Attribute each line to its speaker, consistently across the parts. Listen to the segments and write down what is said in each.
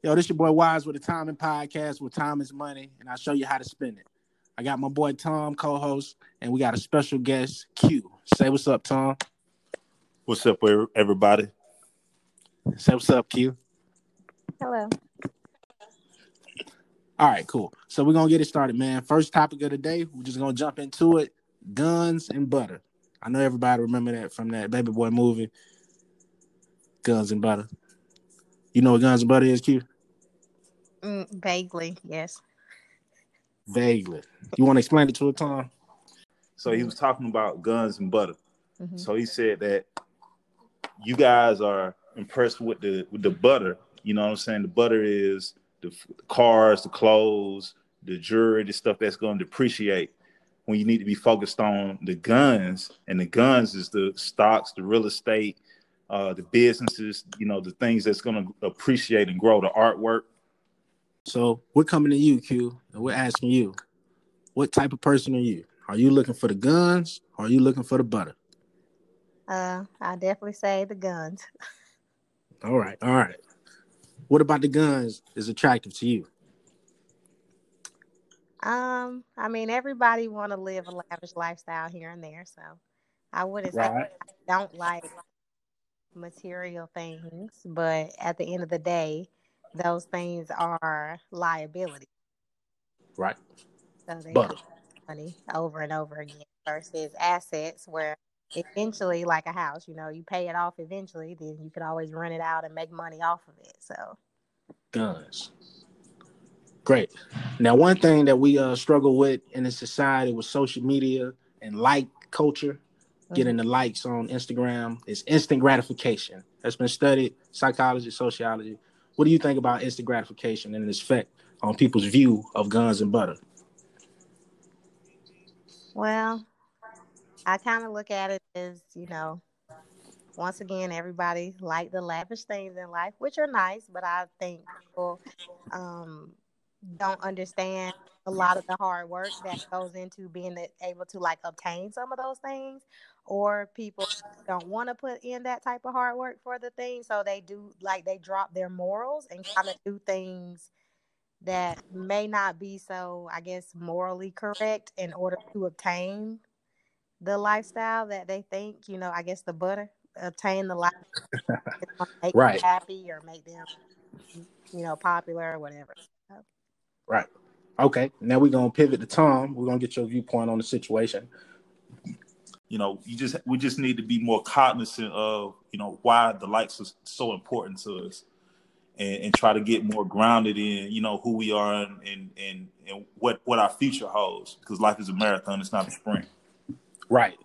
Speaker 1: Yo, this your boy Wise with the Timing Podcast where time is money, and I'll show you how to spend it. I got my boy Tom, co-host, and we got a special guest, Q. Say what's up, Tom.
Speaker 2: What's up, everybody?
Speaker 1: Say what's up, Q.
Speaker 3: Hello.
Speaker 1: All right, cool. So we're gonna get it started, man. First topic of the day, we're just gonna jump into it: guns and butter. I know everybody remember that from that Baby Boy movie, Guns and Butter. You know what Guns and Butter is, Q?
Speaker 3: Mm, vaguely, yes.
Speaker 1: Vaguely. You want to explain it to a Tom?
Speaker 2: So he was talking about guns and butter. Mm-hmm. So he said that you guys are impressed with the with the butter. You know what I'm saying? The butter is the, the cars, the clothes, the jewelry, the stuff that's going to depreciate. When you need to be focused on the guns, and the guns is the stocks, the real estate, uh, the businesses, you know, the things that's going to appreciate and grow the artwork.
Speaker 1: So we're coming to you, Q, and we're asking you, what type of person are you? Are you looking for the guns or are you looking for the butter?
Speaker 3: Uh, I definitely say the guns.
Speaker 1: all right, all right. What about the guns is attractive to you?
Speaker 3: Um, I mean, everybody want to live a lavish lifestyle here and there, so I wouldn't right. say I don't like material things, but at the end of the day, those things are liability.
Speaker 1: Right.
Speaker 3: So they but. money over and over again versus assets where eventually, like a house, you know, you pay it off eventually, then you can always rent it out and make money off of it. So
Speaker 1: guns. Great. Now, one thing that we uh, struggle with in the society with social media and like culture getting the likes on Instagram is instant gratification. That's been studied, psychology, sociology. What do you think about instant gratification and its effect on people's view of guns and butter?
Speaker 3: Well, I kind of look at it as, you know, once again, everybody like the lavish things in life, which are nice, but I think people um, don't understand a lot of the hard work that goes into being able to like obtain some of those things or people don't want to put in that type of hard work for the thing so they do like they drop their morals and kind of do things that may not be so i guess morally correct in order to obtain the lifestyle that they think you know i guess the butter obtain the life make right. them happy or make them you know popular or whatever.
Speaker 1: Right. Okay now we're gonna pivot to tom. We're gonna get your viewpoint on the situation
Speaker 2: you know, you just we just need to be more cognizant of you know why the likes are so important to us, and, and try to get more grounded in you know who we are and and and, and what what our future holds because life is a marathon, it's not a sprint.
Speaker 1: Right.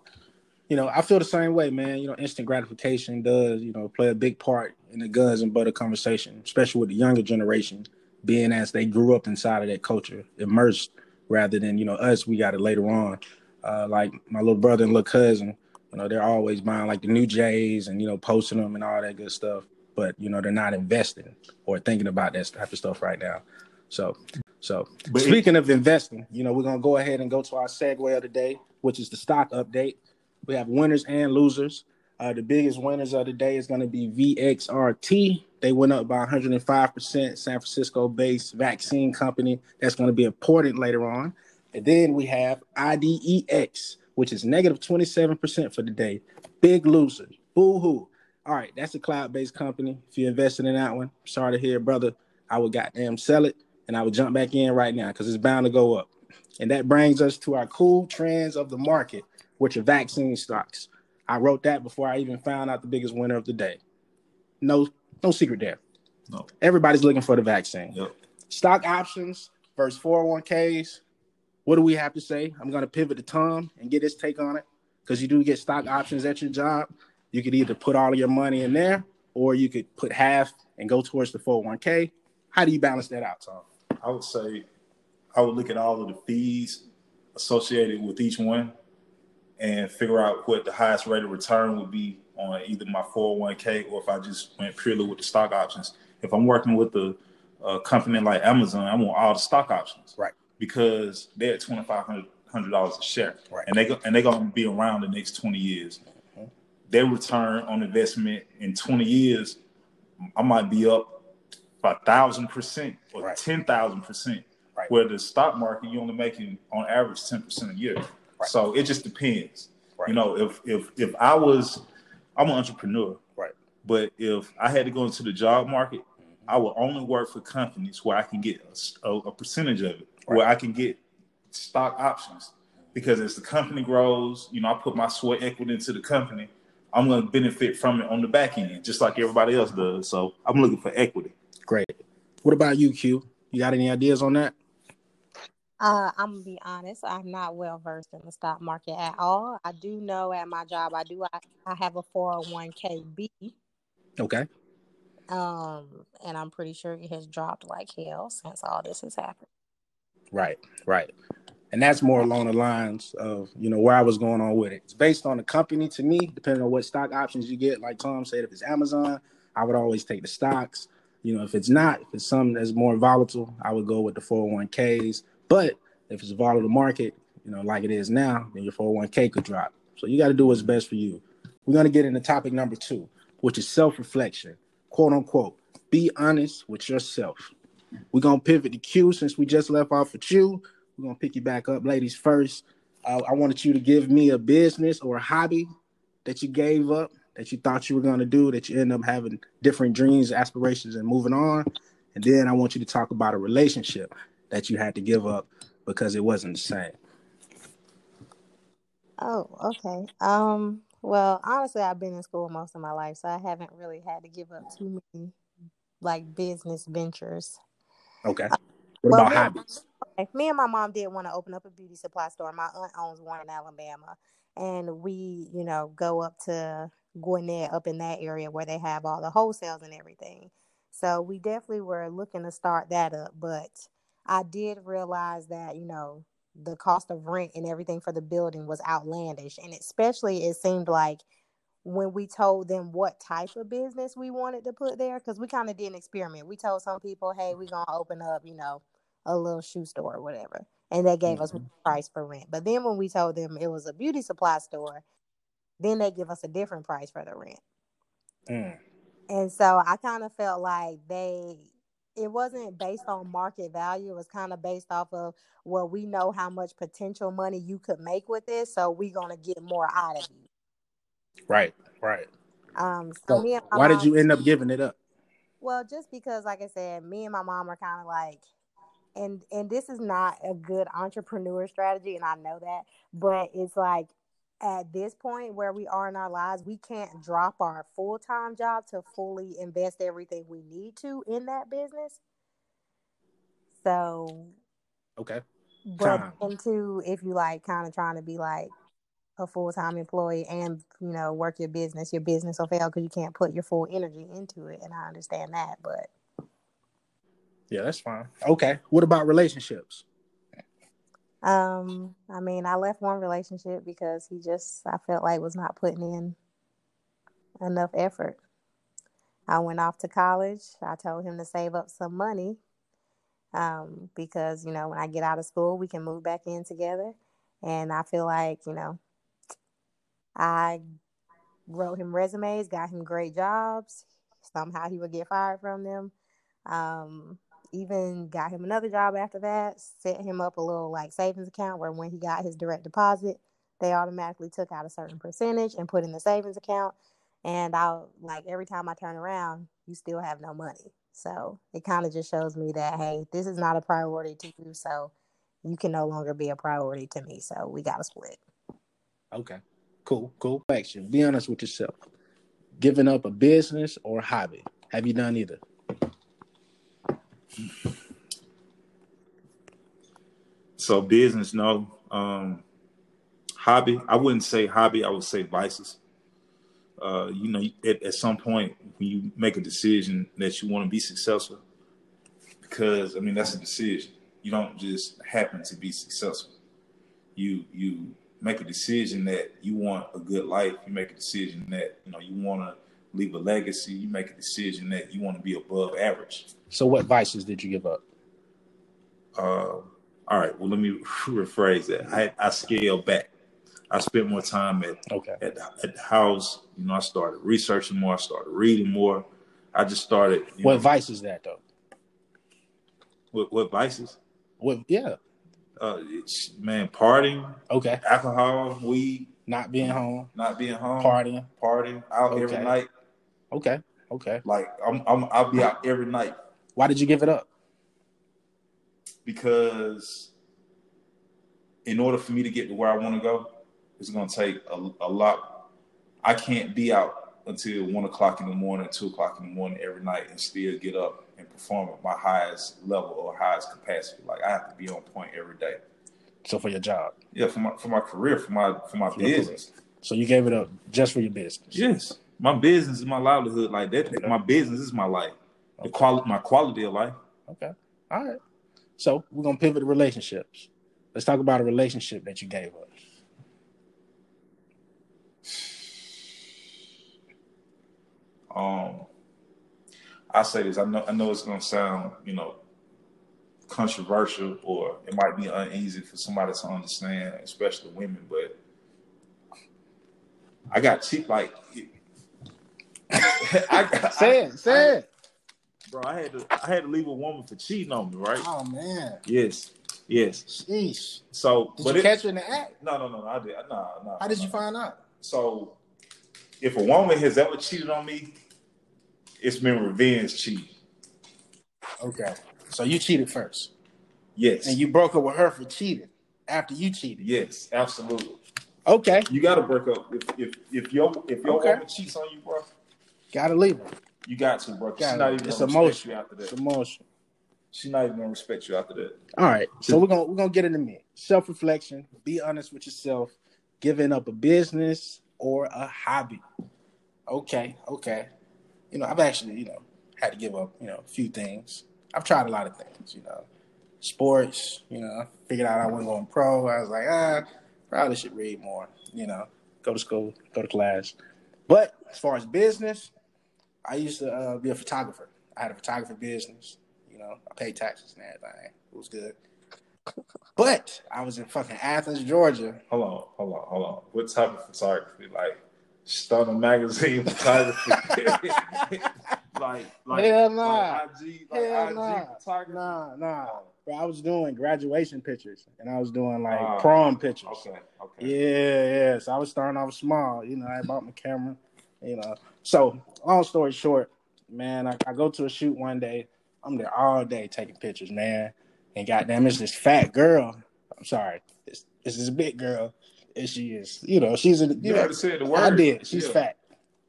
Speaker 1: You know, I feel the same way, man. You know, instant gratification does you know play a big part in the guns and butter conversation, especially with the younger generation, being as they grew up inside of that culture, immersed rather than you know us. We got it later on uh, like my little brother and little cousin, you know, they're always buying like the new J's and you know posting them and all that good stuff. But you know, they're not investing or thinking about that type of stuff right now. So, so but speaking it, of investing, you know, we're gonna go ahead and go to our segue of the day, which is the stock update. We have winners and losers. Uh, the biggest winners of the day is going to be VXRT. They went up by 105%. San Francisco based vaccine company. That's going to be important later on. And then we have IDEX, which is negative 27% for the day. Big loser. Boo hoo. All right, that's a cloud based company. If you're invested in that one, sorry to hear, brother. I would goddamn sell it and I would jump back in right now because it's bound to go up. And that brings us to our cool trends of the market, which are vaccine stocks. I wrote that before I even found out the biggest winner of the day. No, no secret there. No. Everybody's looking for the vaccine. Yep. Stock options versus 401ks what do we have to say? I'm going to pivot to Tom and get his take on it because you do get stock options at your job. You could either put all of your money in there or you could put half and go towards the 401k. How do you balance that out, Tom?
Speaker 2: I would say I would look at all of the fees associated with each one and figure out what the highest rate of return would be on either my 401k or if I just went purely with the stock options. If I'm working with a, a company like Amazon, I want all the stock options.
Speaker 1: Right
Speaker 2: because they're at twenty five hundred dollars a share, right. and they go, and they're going to be around the next twenty years. Mm-hmm. Their return on investment in twenty years, I might be up a thousand percent or right. ten thousand percent. Right. Where the stock market, you're only making on average ten percent a year. Right. So it just depends. Right. You know, if if if I was, I'm an entrepreneur.
Speaker 1: Right.
Speaker 2: But if I had to go into the job market, mm-hmm. I would only work for companies where I can get a, a, a percentage of it, right. where I can get stock options. Because as the company grows, you know, I put my sweat equity into the company. I'm going to benefit from it on the back end, just like everybody else does. So I'm looking for equity.
Speaker 1: Great. What about you, Q? You got any ideas on that?
Speaker 3: Uh, I'm gonna be honest. I'm not well versed in the stock market at all. I do know at my job, I do. I, I have a 401k B.
Speaker 1: Okay.
Speaker 3: Um, and I'm pretty sure it has dropped like hell since all this has happened.
Speaker 1: Right, right. And that's more along the lines of you know where I was going on with it. It's based on the company to me, depending on what stock options you get. Like Tom said, if it's Amazon, I would always take the stocks. You know, if it's not, if it's something that's more volatile, I would go with the 401ks. But if it's a volatile market, you know, like it is now, then your 401k could drop. So you got to do what's best for you. We're going to get into topic number two, which is self reflection, quote unquote. Be honest with yourself. We're to pivot to Q since we just left off with you. We're to pick you back up, ladies, first. Uh, I wanted you to give me a business or a hobby that you gave up that you thought you were to do that you end up having different dreams, aspirations, and moving on. And then I want you to talk about a relationship that you had to give up because it wasn't the same.
Speaker 3: Oh, okay. Um, well, honestly, I've been in school most of my life, so I haven't really had to give up too many like business ventures.
Speaker 1: Okay. Uh, what well, about me, habits?
Speaker 3: Okay. Me and my mom did want to open up a beauty supply store. My aunt owns one in Alabama, and we, you know, go up to Gwinnett up in that area where they have all the wholesales and everything. So we definitely were looking to start that up, but I did realize that, you know, the cost of rent and everything for the building was outlandish. And especially it seemed like when we told them what type of business we wanted to put there, because we kind of did an experiment. We told some people, hey, we're gonna open up, you know, a little shoe store or whatever. And they gave mm-hmm. us price for rent. But then when we told them it was a beauty supply store, then they give us a different price for the rent. Mm. And so I kind of felt like they it wasn't based on market value. It was kind of based off of well, we know how much potential money you could make with this, so we're gonna get more out of you.
Speaker 1: Right, right.
Speaker 3: Um, so, so
Speaker 1: why mom, did you end up giving it up?
Speaker 3: Well, just because, like I said, me and my mom are kind of like, and and this is not a good entrepreneur strategy, and I know that, but it's like at this point where we are in our lives, we can't drop our full time job to fully invest everything we need to in that business. So,
Speaker 1: okay.
Speaker 3: But into if you like kind of trying to be like a full time employee and you know work your business, your business will fail because you can't put your full energy into it. And I understand that, but
Speaker 1: yeah, that's fine. Okay. What about relationships?
Speaker 3: Um, I mean, I left one relationship because he just I felt like was not putting in enough effort. I went off to college. I told him to save up some money um, because you know when I get out of school, we can move back in together. And I feel like you know, I wrote him resumes, got him great jobs. Somehow he would get fired from them. Um, even got him another job after that, set him up a little like savings account where when he got his direct deposit, they automatically took out a certain percentage and put in the savings account. And I like every time I turn around, you still have no money. So it kind of just shows me that hey, this is not a priority to you. So you can no longer be a priority to me. So we got to split.
Speaker 1: Okay, cool, cool. Action. Be honest with yourself. Giving up a business or a hobby. Have you done either?
Speaker 2: So business, no. Um, hobby, I wouldn't say hobby. I would say vices. Uh, you know, at, at some point when you make a decision that you want to be successful, because I mean that's a decision. You don't just happen to be successful. You you make a decision that you want a good life. You make a decision that you know you want to leave a legacy. You make a decision that you want to be above average.
Speaker 1: So, what vices did you give up?
Speaker 2: Uh, all right. Well, let me rephrase that. I I scaled back. I spent more time at
Speaker 1: okay.
Speaker 2: at, at the house. You know, I started researching more. I started reading more. I just started.
Speaker 1: What know, vice is that though?
Speaker 2: What what vices?
Speaker 1: What yeah.
Speaker 2: Uh, it's, man, partying,
Speaker 1: Okay.
Speaker 2: alcohol, weed,
Speaker 1: Not being home.
Speaker 2: not being home,
Speaker 1: Partying.
Speaker 2: partying, out
Speaker 1: Okay.
Speaker 2: every night.
Speaker 1: Okay. Okay.
Speaker 2: Like I'm, I'm, I'll be out every night
Speaker 1: Why did you give it up?
Speaker 2: because in order for me to get to where I want to go, it's going to take a, a lot. I can't be out until one o'clock in the morning, two o'clock in the morning every night, and still get up and perform at my highest level or highest capacity. Like I have to be on point every day.
Speaker 1: So for your job.
Speaker 2: Yeah, for my for my career, for my for my
Speaker 1: For
Speaker 2: business.
Speaker 1: So you gave it up just for your business.
Speaker 2: Yes, my business is my livelihood. Like that, my business is my life. The quality, my quality of life.
Speaker 1: Okay. All right. So we're gonna pivot to relationships. Let's talk about a relationship that you gave up.
Speaker 2: Um, I say this. I know. I know it's gonna sound, you know, controversial, or it might be uneasy for somebody to understand, especially women. But I got cheap. Like, I got,
Speaker 1: Say
Speaker 2: I-
Speaker 1: it, say it.
Speaker 2: bro. I had to. I had to leave a woman for cheating on me, right?
Speaker 1: Oh man.
Speaker 2: Yes, yes.
Speaker 1: Sheesh.
Speaker 2: So,
Speaker 1: Did
Speaker 2: but
Speaker 1: you
Speaker 2: it,
Speaker 1: catch her in the act?
Speaker 2: no, no, no, no. I did. No, no.
Speaker 1: How did you find out?
Speaker 2: So, if a woman has ever cheated on me, it's been revenge cheating.
Speaker 1: Okay. So you cheated first.
Speaker 2: Yes.
Speaker 1: And you broke up with her for cheating after you cheated.
Speaker 2: Yes, absolutely.
Speaker 1: Okay.
Speaker 2: You got to break up if if if your if your
Speaker 1: Okay.
Speaker 2: woman cheats on you, bro.
Speaker 1: Gotta leave her.
Speaker 2: You got to, bro.
Speaker 1: Got
Speaker 2: She's not even
Speaker 1: It's
Speaker 2: gonna
Speaker 1: emotion.
Speaker 2: respect you after that.
Speaker 1: It's emotion.
Speaker 2: She's not even gonna respect you after that.
Speaker 1: All right. So we're gonna we're gonna get into me. Self reflection. Be honest with yourself. Giving up a business or a hobby. Okay. Okay. You know, I've actually you know had to give up you know a few things. I've tried a lot of things. You know, sports. You know, I figured out I wasn't going pro. I was like, ah, probably should read more. You know, go to school, go to class. But as far as business, I used to uh, be a photographer. I had a photography business. You know, I paid taxes and everything. It was good. But I was in fucking Athens, Georgia.
Speaker 2: Hold on, hold on, hold on. What type of photography? Like Stunner magazine photography? like like
Speaker 1: Hell nah.
Speaker 2: like IG like
Speaker 1: Hell
Speaker 2: IG
Speaker 1: nah.
Speaker 2: photography?
Speaker 1: Nah, nah. Bro, I was doing graduation pictures and I was doing like
Speaker 2: Ah,
Speaker 1: prom pictures.
Speaker 2: Okay, okay.
Speaker 1: Yeah, yeah. So I was starting off small. You know, I bought my camera. You know, so long story short, man, I, I go to a shoot one day. I'm there all day taking pictures, man. And goddamn, it's this fat girl. I'm sorry, it's, it's this big girl, and she is, you know, she's a. You
Speaker 2: You
Speaker 1: know,
Speaker 2: say the word.
Speaker 1: I did. She's
Speaker 2: Yeah.
Speaker 1: fat.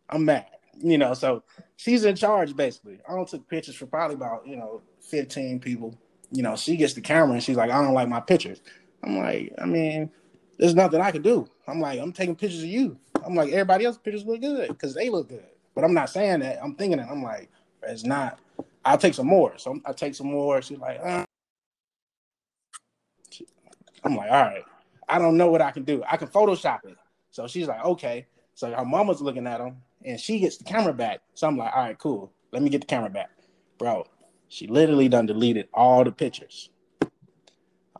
Speaker 1: I'm mad. You know, so she's in charge basically. I don't took pictures for probably about you know 15 people. You know, she gets the camera and she's like, I don't like my pictures. I'm like, I mean, there's nothing I can do. I'm like, I'm taking pictures of you. I'm like, everybody else's pictures look good because they look good. But I'm not saying that. I'm thinking it. I'm like, it's not. I'll take some more. So I take some more. She's like, uh. I'm like, all right. I don't know what I can do. I can Photoshop it. So she's like, okay. So her mama's looking at him and she gets the camera back. So I'm like, all right, cool. Let me get the camera back. Bro, she literally done deleted all the pictures.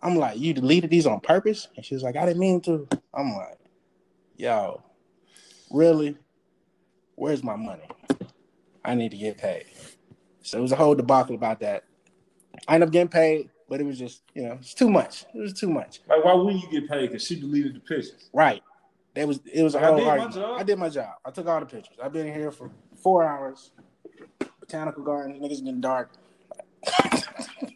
Speaker 1: I'm like, you deleted these on purpose? And she was like, I didn't mean to. I'm like, yo, really? Where's my money? I need to get paid. So it was a whole debacle about that. I ended up getting paid, but it was just, you know, it's too much. It was too much.
Speaker 2: Like, why wouldn't you get paid? Because she deleted the pictures.
Speaker 1: Right. That was it was a
Speaker 2: Like, I
Speaker 1: whole
Speaker 2: did my job.
Speaker 1: I did my job. I took all the pictures. I've been here for four hours. Botanical garden, niggas getting dark.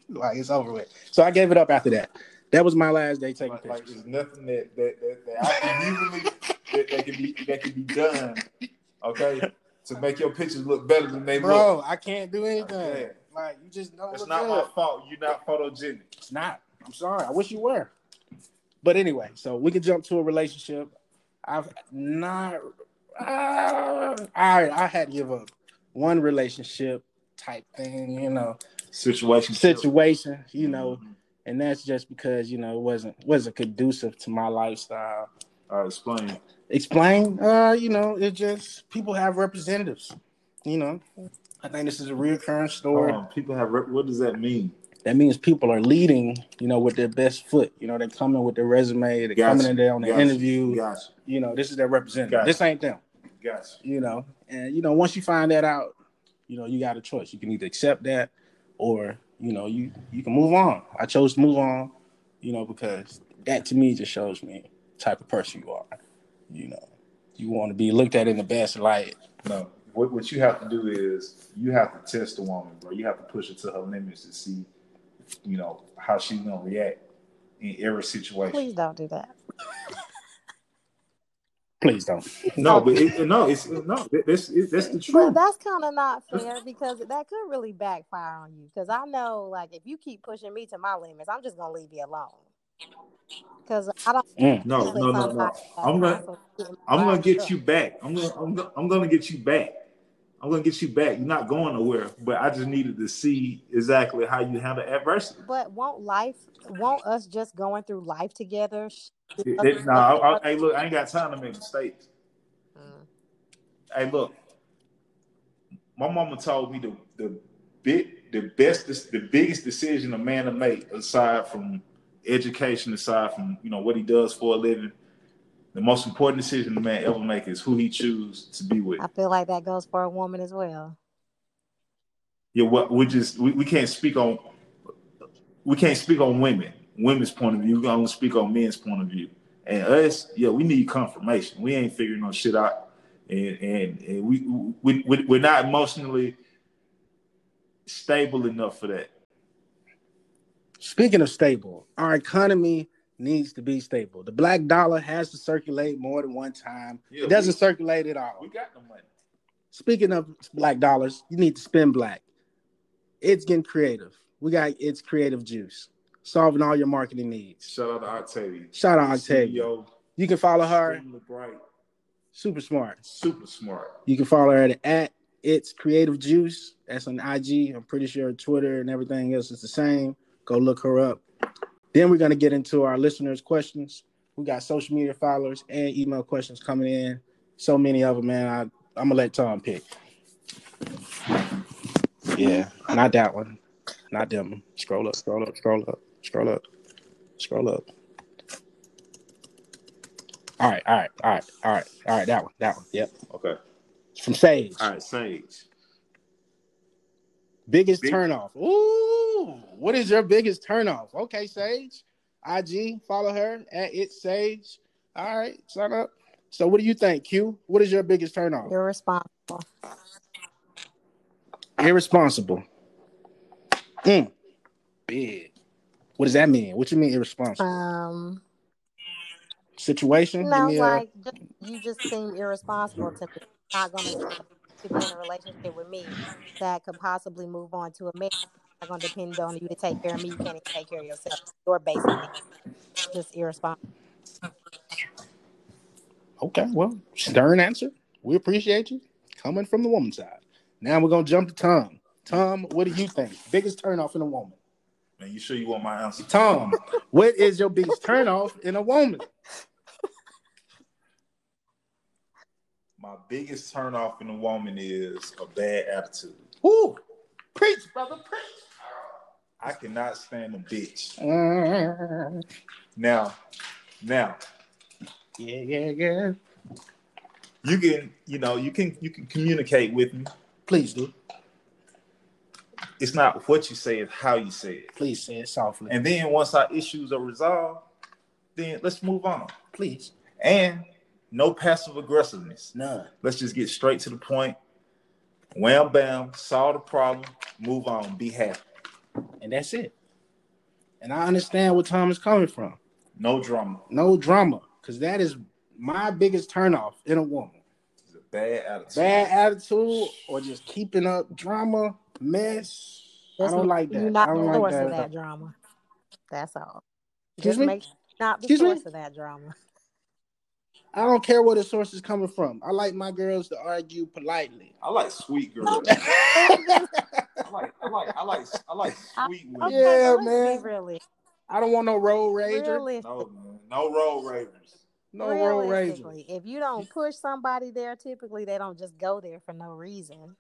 Speaker 1: like it's over with. So I gave it up after that. That was my last day taking
Speaker 2: Like, like
Speaker 1: pictures.
Speaker 2: there's nothing that that that, that I can usually that, that can be that can be done, okay, to make your pictures look better than they look.
Speaker 1: Bro, I can't do anything.
Speaker 2: Okay.
Speaker 1: Like you just don't
Speaker 2: It's
Speaker 1: look
Speaker 2: not
Speaker 1: good.
Speaker 2: my fault. You're not photogenic.
Speaker 1: It's not. I'm sorry. I wish you were. But anyway, so we can jump to a relationship. I've not. Uh, I I had to give up one relationship type thing, you know,
Speaker 2: Situation.
Speaker 1: situation, you know, and that's just because you know it wasn't wasn't conducive to my lifestyle.
Speaker 2: All right, explain.
Speaker 1: Explain, uh, you know, it just people have representatives, you know. I think this is a reoccurring story.
Speaker 2: Um, people have. Re- what does that mean?
Speaker 1: that means people are leading, you know, with their best foot. You know, they're coming with their resume, they're coming in there on the
Speaker 2: Gotcha.
Speaker 1: interview.
Speaker 2: Gotcha.
Speaker 1: You know, this is their representative.
Speaker 2: Gotcha.
Speaker 1: This ain't them.
Speaker 2: Gotcha.
Speaker 1: You know, and you know, once you find that out, you know, you got a choice. You can either accept that or you know, you you can move on. I chose to move on, you know, because that to me just shows me type of person you are. You know, you want to be looked at in the best light.
Speaker 2: No, what what you have to do is you have to test the woman, bro. You have to push her to her limits to see, you know, how she's gonna react in every situation.
Speaker 3: Please don't do that.
Speaker 1: Please don't.
Speaker 2: No, but it, no, it's no. That's it, that's the
Speaker 3: But
Speaker 2: truth.
Speaker 3: that's kind of not fair because that could really backfire on you. Because I know, like, if you keep pushing me to my limits, I'm just gonna leave you alone. Because I don't.
Speaker 1: Mm.
Speaker 2: No, no, no, no. I'm gonna I'm gonna get you back. I'm gonna I'm gonna, I'm gonna get you back. I'm gonna get you back. You're not going nowhere. But I just needed to see exactly how you handle adversity.
Speaker 3: But won't life, won't us just going through life together?
Speaker 2: It- it- no, I, I, hey, look, I ain't got time to make mistakes.
Speaker 3: Mm.
Speaker 2: Hey, look, my mama told me the the big the best the biggest decision a man to make aside from education, aside from you know what he does for a living, the most important decision a man ever make is who he chooses to be with.
Speaker 3: I feel like that goes for a woman as well.
Speaker 2: Yeah, what we just we, we can't speak on we can't speak on women, women's point of view. We can only speak on men's point of view. And us, yeah, we need confirmation. We ain't figuring no shit out, and and, and we, we we we're not emotionally stable enough for that.
Speaker 1: Speaking of stable, our economy needs to be stable. The black dollar has to circulate more than one time.
Speaker 2: Yeah,
Speaker 1: it doesn't
Speaker 2: we-
Speaker 1: circulate at all.
Speaker 2: We got the money.
Speaker 1: Speaking of black dollars, you need to spend black. It's getting creative. We got it's creative juice, solving all your marketing needs.
Speaker 2: Shout out to Octavia.
Speaker 1: Shout out Octavia.
Speaker 2: CEO,
Speaker 1: You can follow her.
Speaker 2: bright,
Speaker 1: Super smart.
Speaker 2: super smart.
Speaker 1: You can follow her at, at it's creative juice. That's on IG. I'm pretty sure Twitter and everything else is the same. Go look her up. Then we're gonna get into our listeners' questions. We got social media followers and email questions coming in. So many of them, man. I, I'm gonna let Tom pick. Yeah, not that one. Not them. Scroll up, scroll up, scroll up, scroll up, scroll up. All right, all right, all right, all right, all right. That one, that one. Yep.
Speaker 2: Okay.
Speaker 1: From Sage.
Speaker 2: All right, Sage.
Speaker 1: Biggest
Speaker 2: Big-
Speaker 1: turnoff. Ooh, what is your biggest turnoff? Okay, Sage. IG, follow her at it Sage. All right, sign up. So, what do you think, Q? What is your biggest turnoff?
Speaker 3: You're.
Speaker 1: Irresponsible. Mm. Big. What does that mean? What you mean irresponsible?
Speaker 3: Um,
Speaker 1: Situation? Give
Speaker 3: no,
Speaker 1: me a-
Speaker 3: like just, you just seem irresponsible to. Not gonna to be in a relationship with me that could possibly move on to a marriage. Not gonna depend on you to take care of me. You can't even take care of yourself. You're basically just irresponsible.
Speaker 1: Okay, well, stern answer. We appreciate you coming from the woman's side. Now we're gonna jump to Tom. Tom, what do you think? Biggest turnoff in a woman?
Speaker 2: Man, you sure you want my answer?
Speaker 1: Tom, what is your biggest turnoff in a woman?
Speaker 2: My biggest turnoff in a woman is a bad attitude.
Speaker 1: Ooh, preach, brother, preach.
Speaker 2: I cannot stand a bitch.
Speaker 1: Mm,
Speaker 2: Now, now
Speaker 1: yeah, yeah, yeah.
Speaker 2: you can, you know, you can you can communicate with me.
Speaker 1: Please do.
Speaker 2: It's not what you say, it's how you say it.
Speaker 1: Please say it softly.
Speaker 2: And then once our issues are resolved, then let's move on.
Speaker 1: Please.
Speaker 2: And no passive aggressiveness.
Speaker 1: None.
Speaker 2: Let's just get straight to the point. Wham bam, solve the problem, move on, be happy.
Speaker 1: And that's it. And I understand where Tom is coming from.
Speaker 2: No drama.
Speaker 1: No drama. Because that is my biggest turnoff in a woman.
Speaker 2: It's a bad attitude.
Speaker 1: Bad attitude or just keeping up drama, mess. I don't like that.
Speaker 3: Not
Speaker 1: I don't
Speaker 3: source
Speaker 1: like
Speaker 3: of
Speaker 1: that.
Speaker 3: that drama. That's all.
Speaker 1: Excuse
Speaker 3: Just
Speaker 1: me?
Speaker 3: make sure you're not the
Speaker 1: Excuse me?
Speaker 3: of that drama.
Speaker 1: I don't care where the source is coming from. I like my girls to argue politely.
Speaker 2: I like sweet girls. I like, I like, I like, I like sweet women.
Speaker 3: Okay,
Speaker 1: Yeah,
Speaker 3: but
Speaker 1: man.
Speaker 3: Really,
Speaker 1: I don't want no road rager.
Speaker 3: realistic,
Speaker 2: No, man. No road ravers.
Speaker 1: No road rager.
Speaker 3: if you don't push somebody there, typically they don't just go there for no reason.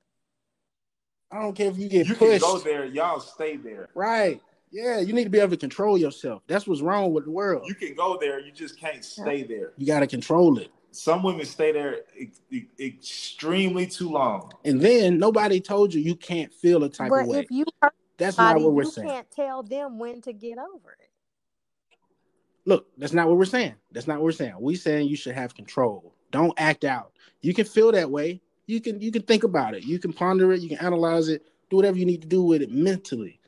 Speaker 1: I don't care if you get
Speaker 2: You can
Speaker 1: pushed.
Speaker 2: go there, y'all stay there.
Speaker 1: Right. Yeah, you need to be able to control yourself. That's what's wrong with the world.
Speaker 2: You can go there, you just can't stay there.
Speaker 1: You got to control it.
Speaker 2: Some women stay there ex- ex- extremely too long.
Speaker 1: And then nobody told you you can't feel a type
Speaker 3: But
Speaker 1: of way.
Speaker 3: if you hurt
Speaker 1: That's not what we're
Speaker 3: you
Speaker 1: saying.
Speaker 3: You can't tell them when to get over it.
Speaker 1: Look, that's not what we're saying. That's not what we're saying. We saying you should have control. Don't act out. You can feel that way. You can you can think about it. You can ponder it. You can analyze it. Do whatever you need to do with it mentally.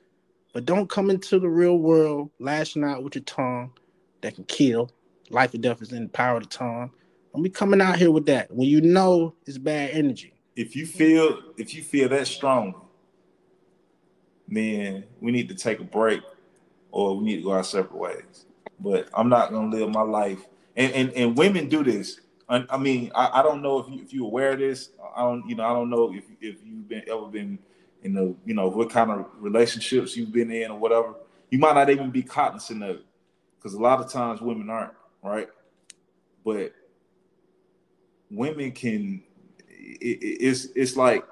Speaker 1: But don't come into the real world lashing out with your tongue that can kill. Life and death is in the power of the tongue. Don't be coming out here with that when you know it's bad energy.
Speaker 2: If you feel if you feel that strong, then we need to take a break or we need to go our separate ways. But I'm not gonna live my life. And and, and women do this. I, I mean, I, I, don't know if you if you aware of this. I don't, you know, I don't know if if you've been ever been in the, you know, what kind of relationships you've been in or whatever. You might not even be cognizant of it. Because a lot of times women aren't, right? But women can it, it's it's like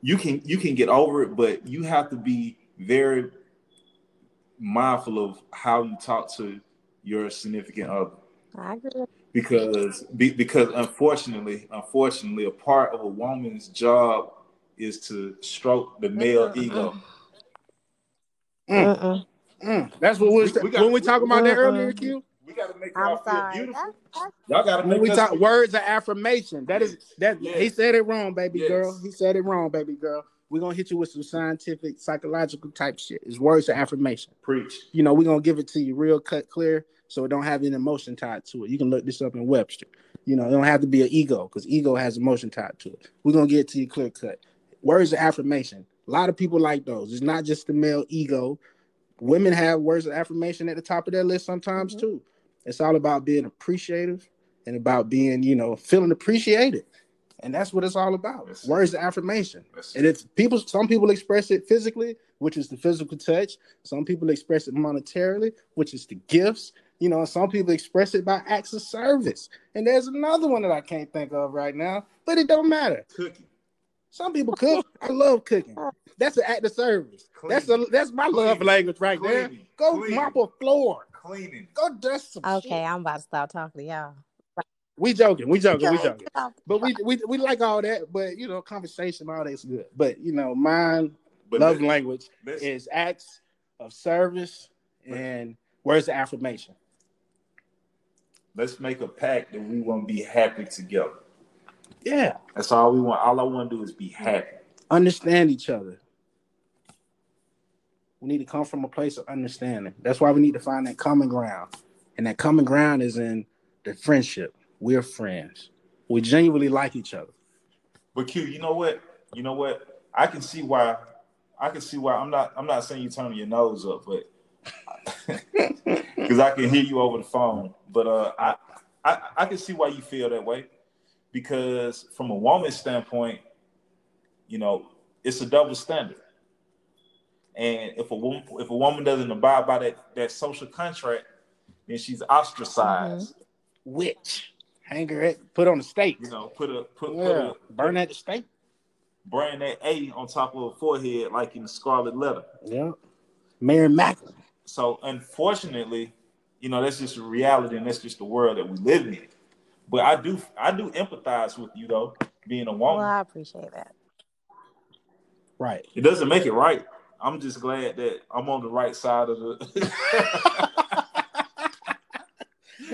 Speaker 2: you can you can get over it, but you have to be very mindful of how you talk to your significant other.
Speaker 3: I agree.
Speaker 2: Because be, because unfortunately, unfortunately, a part of a woman's job is to stroke the male uh-uh. ego.
Speaker 1: Mm. Mm. That's what we, we, we got, when we talk about that earlier, Q.
Speaker 2: We gotta make y'all feel beautiful. Y'all gotta make
Speaker 1: when we talk words of affirmation. That is that yes. he said it wrong, baby yes. girl. He said it wrong, baby girl. We're gonna hit you with some scientific, psychological type shit. It's words of affirmation.
Speaker 2: Preach.
Speaker 1: You know, we're gonna give it to you real cut clear so it don't have any emotion tied to it. You can look this up in Webster. You know, it don't have to be an ego because ego has emotion tied to it. We're gonna get it to you clear cut. Words of affirmation. A lot of people like those. It's not just the male ego. Women have words of affirmation at the top of their list sometimes mm-hmm. too. It's all about being appreciative and about being, you know, feeling appreciated. And that's what it's all about. That's Words of affirmation. And if people, some people express it physically, which is the physical touch. Some people express it monetarily, which is the gifts. You know, some people express it by acts of service. And there's another one that I can't think of right now, but it don't matter.
Speaker 2: Cooking.
Speaker 1: Some people cook. I love cooking. That's an act of service. That's a that's my Cleaning. love language right Cleaning. there. Go Cleaning. mop a floor
Speaker 2: cleaning.
Speaker 1: Go dust some.
Speaker 3: Okay,
Speaker 1: shit.
Speaker 3: I'm about to stop talking to y'all.
Speaker 1: We joking, we joking, we joking. But we, we we like all that, but you know, conversation, all that's good. But you know, mine but love language is acts of service and words of affirmation.
Speaker 2: Let's make a pact that we want to be happy together.
Speaker 1: Yeah.
Speaker 2: That's all we want. All I want to do is be happy.
Speaker 1: Understand each other. We need to come from a place of understanding. That's why we need to find that common ground. And that common ground is in the friendship. We're friends. We genuinely like each other.
Speaker 2: But Q, you know what? You know what? I can see why. I can see why. I'm not. I'm not saying you turning your nose up, but because I can hear you over the phone. But uh, I, I I can see why you feel that way because from a woman's standpoint, you know, it's a double standard. And if a woman if a woman doesn't abide by that that social contract, then she's ostracized. Mm-hmm.
Speaker 1: Witch. Hang her at put on the stake.
Speaker 2: You know, put a put,
Speaker 1: yeah. put a
Speaker 2: burn
Speaker 1: at the stake.
Speaker 2: Brand that A on top of her forehead like in the scarlet letter.
Speaker 1: Yeah. Mary Magdalene.
Speaker 2: So unfortunately, you know, that's just a reality and that's just the world that we live in. But I do I do empathize with you though, being a woman.
Speaker 3: Well, I appreciate that.
Speaker 1: Right.
Speaker 2: It doesn't make it right. I'm just glad that I'm on the right side of the.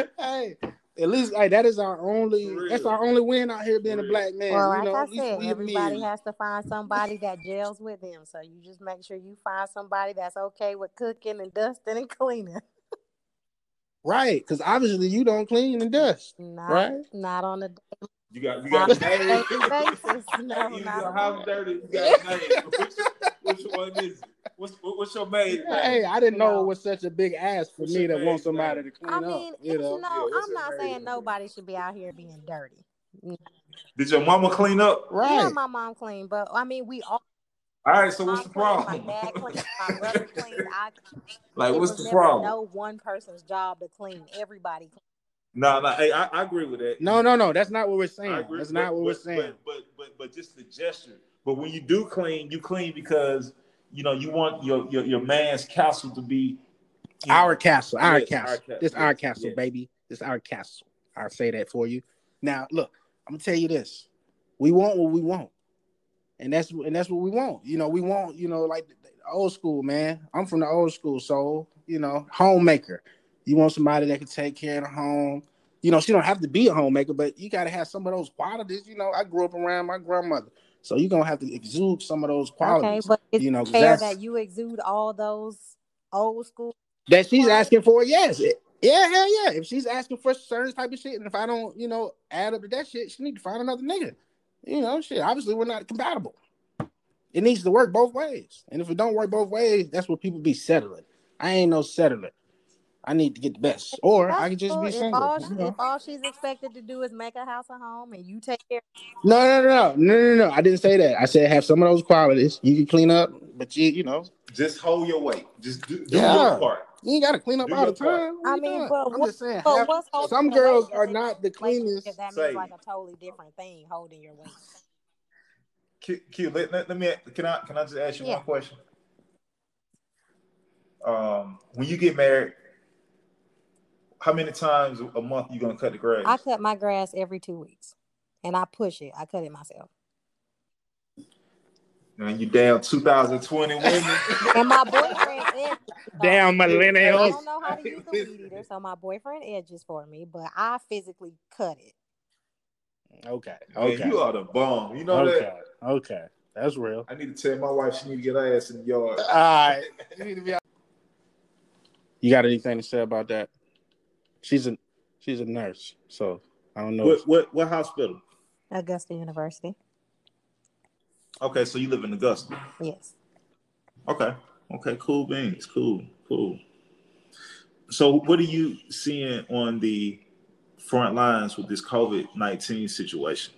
Speaker 1: hey, at least like that is our only. That's our only win out here being a black man.
Speaker 3: Well, like know, I said, everybody has to find somebody that gels with them. So you just make sure you find somebody that's okay with cooking and dusting and cleaning.
Speaker 1: Right, because obviously you don't clean and dust.
Speaker 3: Not,
Speaker 1: right?
Speaker 3: Not on a
Speaker 2: you got you got
Speaker 3: name. basis. No,
Speaker 2: you got house dirty. You got name. Which, which one is it? What's what's your maid?
Speaker 1: Hey, I didn't know it was such a big ask for what's me to want somebody name? to clean
Speaker 3: I mean,
Speaker 1: up. You know,
Speaker 3: you know I'm not saying nobody should be out here being dirty.
Speaker 2: Did your mama clean up?
Speaker 1: Right.
Speaker 3: Yeah, my mom cleaned, but I mean, we all.
Speaker 2: All right, so what's the problem?
Speaker 3: My dad cleaned, my brother cleaned. I,
Speaker 2: like, what's the problem?
Speaker 3: No one person's job to clean. Everybody clean.
Speaker 2: No, no, hey, I, I, agree with that.
Speaker 1: No, no, no, that's not what we're saying. That's not what
Speaker 2: but,
Speaker 1: we're saying.
Speaker 2: But, but, but, but just the gesture. But when you do clean, you clean because you know you want your your, your man's castle to be
Speaker 1: our know, castle, our yes, castle. Our, this yes, our castle, yes. baby. This our castle. I'll say that for you. Now, look, I'm gonna tell you this: we want what we want. And that's and that's what we want. You know, we want you know like old school man. I'm from the old school soul. You know, homemaker. You want somebody that can take care of the home. You know, she don't have to be a homemaker, but you got to have some of those qualities. You know, I grew up around my grandmother, so you're gonna have to exude some of those qualities. Okay, but
Speaker 3: it's
Speaker 1: you know,
Speaker 3: fair that you exude all those old school
Speaker 1: that she's asking for. Yes, yeah, hell yeah. If she's asking for certain type of shit, and if I don't, you know, add up to that shit, she need to find another nigga. You know, shit. Obviously, we're not compatible. It needs to work both ways. And if it don't work both ways, that's what people be settling. I ain't no settler. I need to get the best, or I can just be single.
Speaker 3: If all, you know? if all, she's expected to do is make a house a home, and you take care.
Speaker 1: No, no, no, no, no, no, no. I didn't say that. I said have some of those qualities. You can clean up, but you, you know,
Speaker 2: just hold your weight. Just do, do yeah. your part.
Speaker 1: You ain't gotta clean up do all the time.
Speaker 3: I mean, but
Speaker 1: I'm what, just saying. Have, some girls are not the cleanest.
Speaker 3: That means like a totally different thing, holding your weight.
Speaker 2: Q, Q let, let, let, me can I can I just ask you yeah. one question? Um, when you get married, how many times a month you gonna cut the grass?
Speaker 3: I cut my grass every two weeks, and I push it. I cut it myself.
Speaker 2: And you down 2020 women.
Speaker 3: and my boyfriend edges.
Speaker 1: Damn millennials.
Speaker 3: I don't know how to use the weed eater, so my boyfriend edges for me, but I physically cut it.
Speaker 1: Okay. Okay.
Speaker 2: Man, you are the bomb. You know
Speaker 1: okay.
Speaker 2: that.
Speaker 1: Okay. That's real.
Speaker 2: I need to tell my wife she need to get her ass in the yard.
Speaker 1: All right. you need to be out. You got anything to say about that? She's a she's a nurse, so I don't know.
Speaker 2: What if... what, what hospital?
Speaker 3: Augusta University.
Speaker 2: Okay, so you live in Augusta.
Speaker 3: Yes.
Speaker 2: Okay. Okay. Cool beans. Cool. Cool. So, what are you seeing on the front lines with this COVID nineteen situation?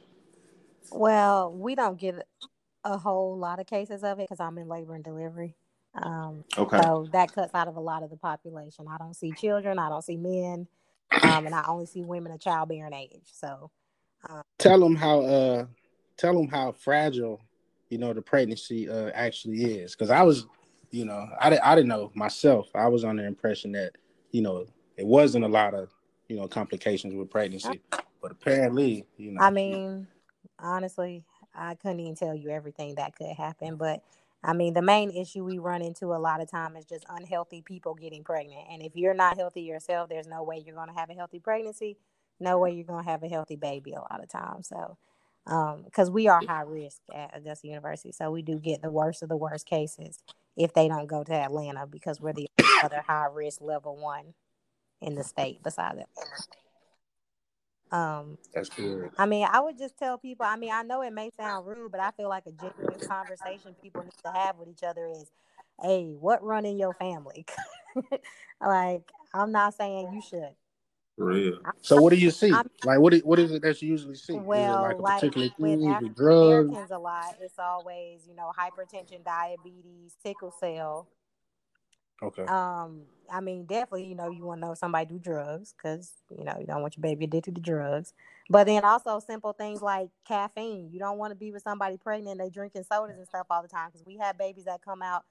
Speaker 3: Well, we don't get a whole lot of cases of it because I'm in labor and delivery. Um, okay. So that cuts out of a lot of the population. I don't see children. I don't see men, um, and I only see women of childbearing age. So,
Speaker 1: um, tell them how uh, tell them how fragile you know the pregnancy uh, actually is. Because i was you know I, I didn't know myself. I was under the impression that you know it wasn't a lot of you know complications with pregnancy. But apparently you know.
Speaker 3: I mean honestly i couldn't even tell you everything that could happen. But i mean the main issue we run into a lot of time is just unhealthy people getting pregnant. And if you're not healthy yourself there's no way you're going to have a healthy pregnancy. No way you're going to have a healthy baby a lot of times so because um, we are high risk at Augusta University. So we do get the worst of the worst cases if they don't go to Atlanta because we're the other high risk level one in the state besides it. Um,
Speaker 1: That's good.
Speaker 3: I mean, I would just tell people. I mean, I know it may sound rude, but I feel like a genuine conversation people need to have with each other is, "Hey, what run in your family?" like, I'm not saying you should,
Speaker 2: real.
Speaker 1: So what do you see? I'm, like what is, what is it that you usually see?
Speaker 3: Well,
Speaker 1: like
Speaker 3: a like particular with African Americans a lot, it's always, you know, hypertension, diabetes, sickle cell.
Speaker 1: Okay.
Speaker 3: Um, I mean, definitely, you know, you want to know if somebody do drugs because you know you don't want your baby addicted to drugs. But then also simple things like caffeine. You don't want to be with somebody pregnant and they drinking sodas and stuff all the time because we have babies that come out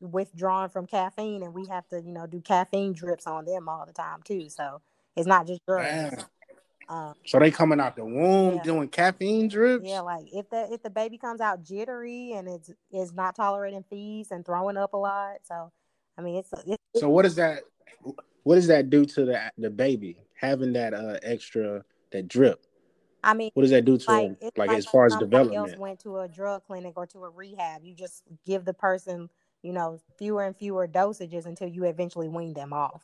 Speaker 3: withdrawn from caffeine and we have to, you know, do caffeine drips on them all the time too. So it's not just drugs.
Speaker 1: Um, so they coming out the womb yeah. doing caffeine drips.
Speaker 3: Yeah, like if the if the baby comes out jittery and it's is not tolerating feeds and throwing up a lot. So, I mean, it's, it's
Speaker 1: so what does that what does that do to the the baby having that uh extra that drip?
Speaker 3: I mean,
Speaker 1: what does that do to like, like, like as far as development?
Speaker 3: Else went to a drug clinic or to a rehab. You just give the person, you know, fewer and fewer dosages until you eventually wean them off.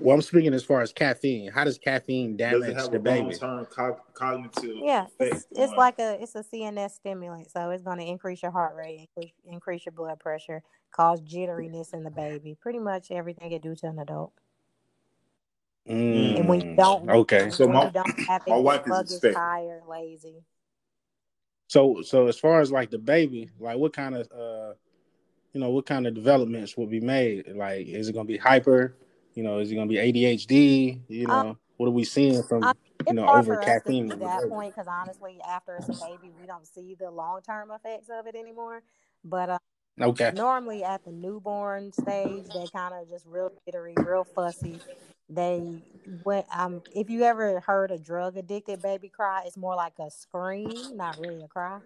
Speaker 1: Well, I'm speaking as far as caffeine. How does caffeine damage does it have the a baby?
Speaker 2: Long-term co- cognitive.
Speaker 3: Yeah, it's, it's like a it's a CNS stimulant, so it's going to increase your heart rate, increase, increase your blood pressure, cause jitteriness in the baby. Pretty much everything it do to an adult.
Speaker 1: Mm,
Speaker 3: and when you don't,
Speaker 1: okay,
Speaker 2: so my, my wife
Speaker 3: is tired, lazy.
Speaker 1: So, so as far as like the baby, like what kind of, uh, you know, what kind of developments will be made? Like, is it going to be hyper? You know, is it going to be ADHD? You know, um, what are we seeing from um, you know over caffeine?
Speaker 3: At that point, because honestly, after it's a baby, we don't see the long term effects of it anymore. But uh,
Speaker 1: okay,
Speaker 3: normally at the newborn stage, they kind of just real jittery, real fussy. they went um if you ever heard a drug addicted baby cry, it's more like a scream, not really a cry.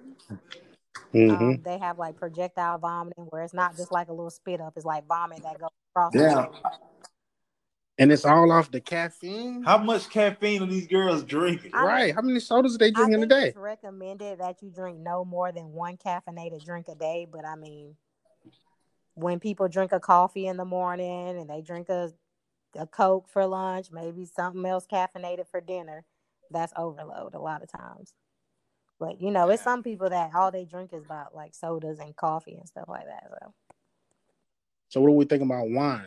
Speaker 3: Mm-hmm. Um, they have like projectile vomiting where it's not just like a little spit up, it's like vomit that goes across. Yeah.
Speaker 1: And it's all off the caffeine.
Speaker 2: How much caffeine are these girls drinking?
Speaker 1: I, right. How many sodas are they drinking a day?
Speaker 3: It's recommended that you drink no more than one caffeinated drink a day. But I mean, when people drink a coffee in the morning and they drink a a Coke for lunch, maybe something else caffeinated for dinner, that's overload a lot of times. But you know, it's some people that all they drink is about like sodas and coffee and stuff like that. So,
Speaker 1: so what do we think about wine?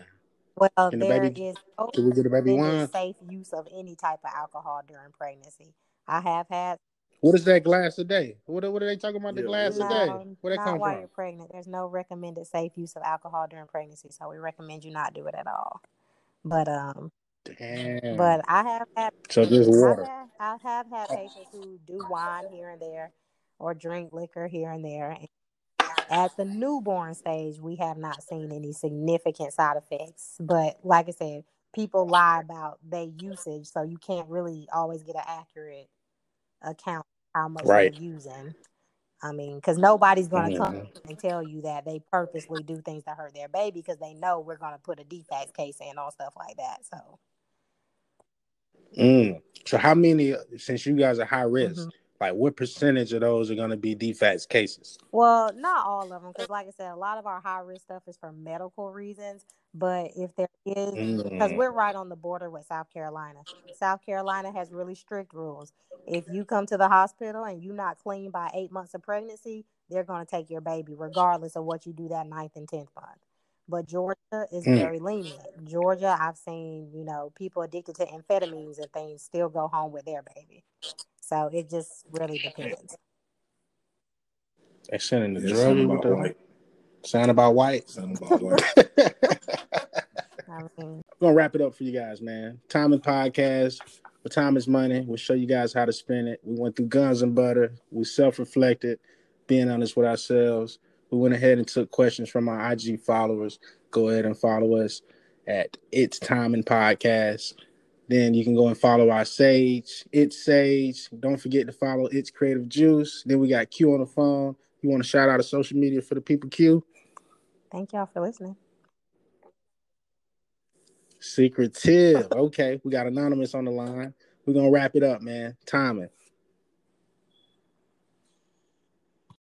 Speaker 3: Well, Can there the
Speaker 1: baby, is no we get a baby wine?
Speaker 3: safe use of any type of alcohol during pregnancy. I have had.
Speaker 1: What is that glass a day? What, what are they talking about? The glass no, a day? Where
Speaker 3: that come while from? you're pregnant. There's no recommended safe use of alcohol during pregnancy, so we recommend you not do it at all. But um, Damn. But I have had
Speaker 1: so just water.
Speaker 3: I have, I have had patients who do wine here and there, or drink liquor here and there. And at the newborn stage, we have not seen any significant side effects. But like I said, people lie about their usage, so you can't really always get an accurate account how much right. they're using. I mean, because nobody's going to come mm-hmm. and tell you that they purposely do things to hurt their baby because they know we're going to put a DFACS case in on stuff like that. So,
Speaker 1: mm. so how many? Since you guys are high risk, mm-hmm. Like what percentage of those are going to be DFACS cases?
Speaker 3: Well, not all of them, because like I said, a lot of our high risk stuff is for medical reasons. But if there is, because mm. we're right on the border with South Carolina, South Carolina has really strict rules. If you come to the hospital and you're not clean by eight months of pregnancy, they're going to take your baby, regardless of what you do that ninth and tenth month. But Georgia is mm. very lenient. Georgia, I've seen, you know, people addicted to amphetamines and things still go home with their baby. So it just really depends.
Speaker 1: They sending the drug with the Sound about white. Sound about white. I'm gonna wrap it up for you guys, man. Timing podcast. But time is money. We'll show you guys how to spend it. We went through guns and butter. We self-reflected, being honest with ourselves. We went ahead and took questions from our IG followers. Go ahead and follow us at It's Timing Podcast. Then you can go and follow our Sage. It's Sage. Don't forget to follow It's Creative Juice. Then we got Q on the phone. You want to shout out a social media for the people, Q?
Speaker 3: Thank y'all for listening.
Speaker 1: Secretive. okay, we got anonymous on the line. We're gonna wrap it up, man. Timing.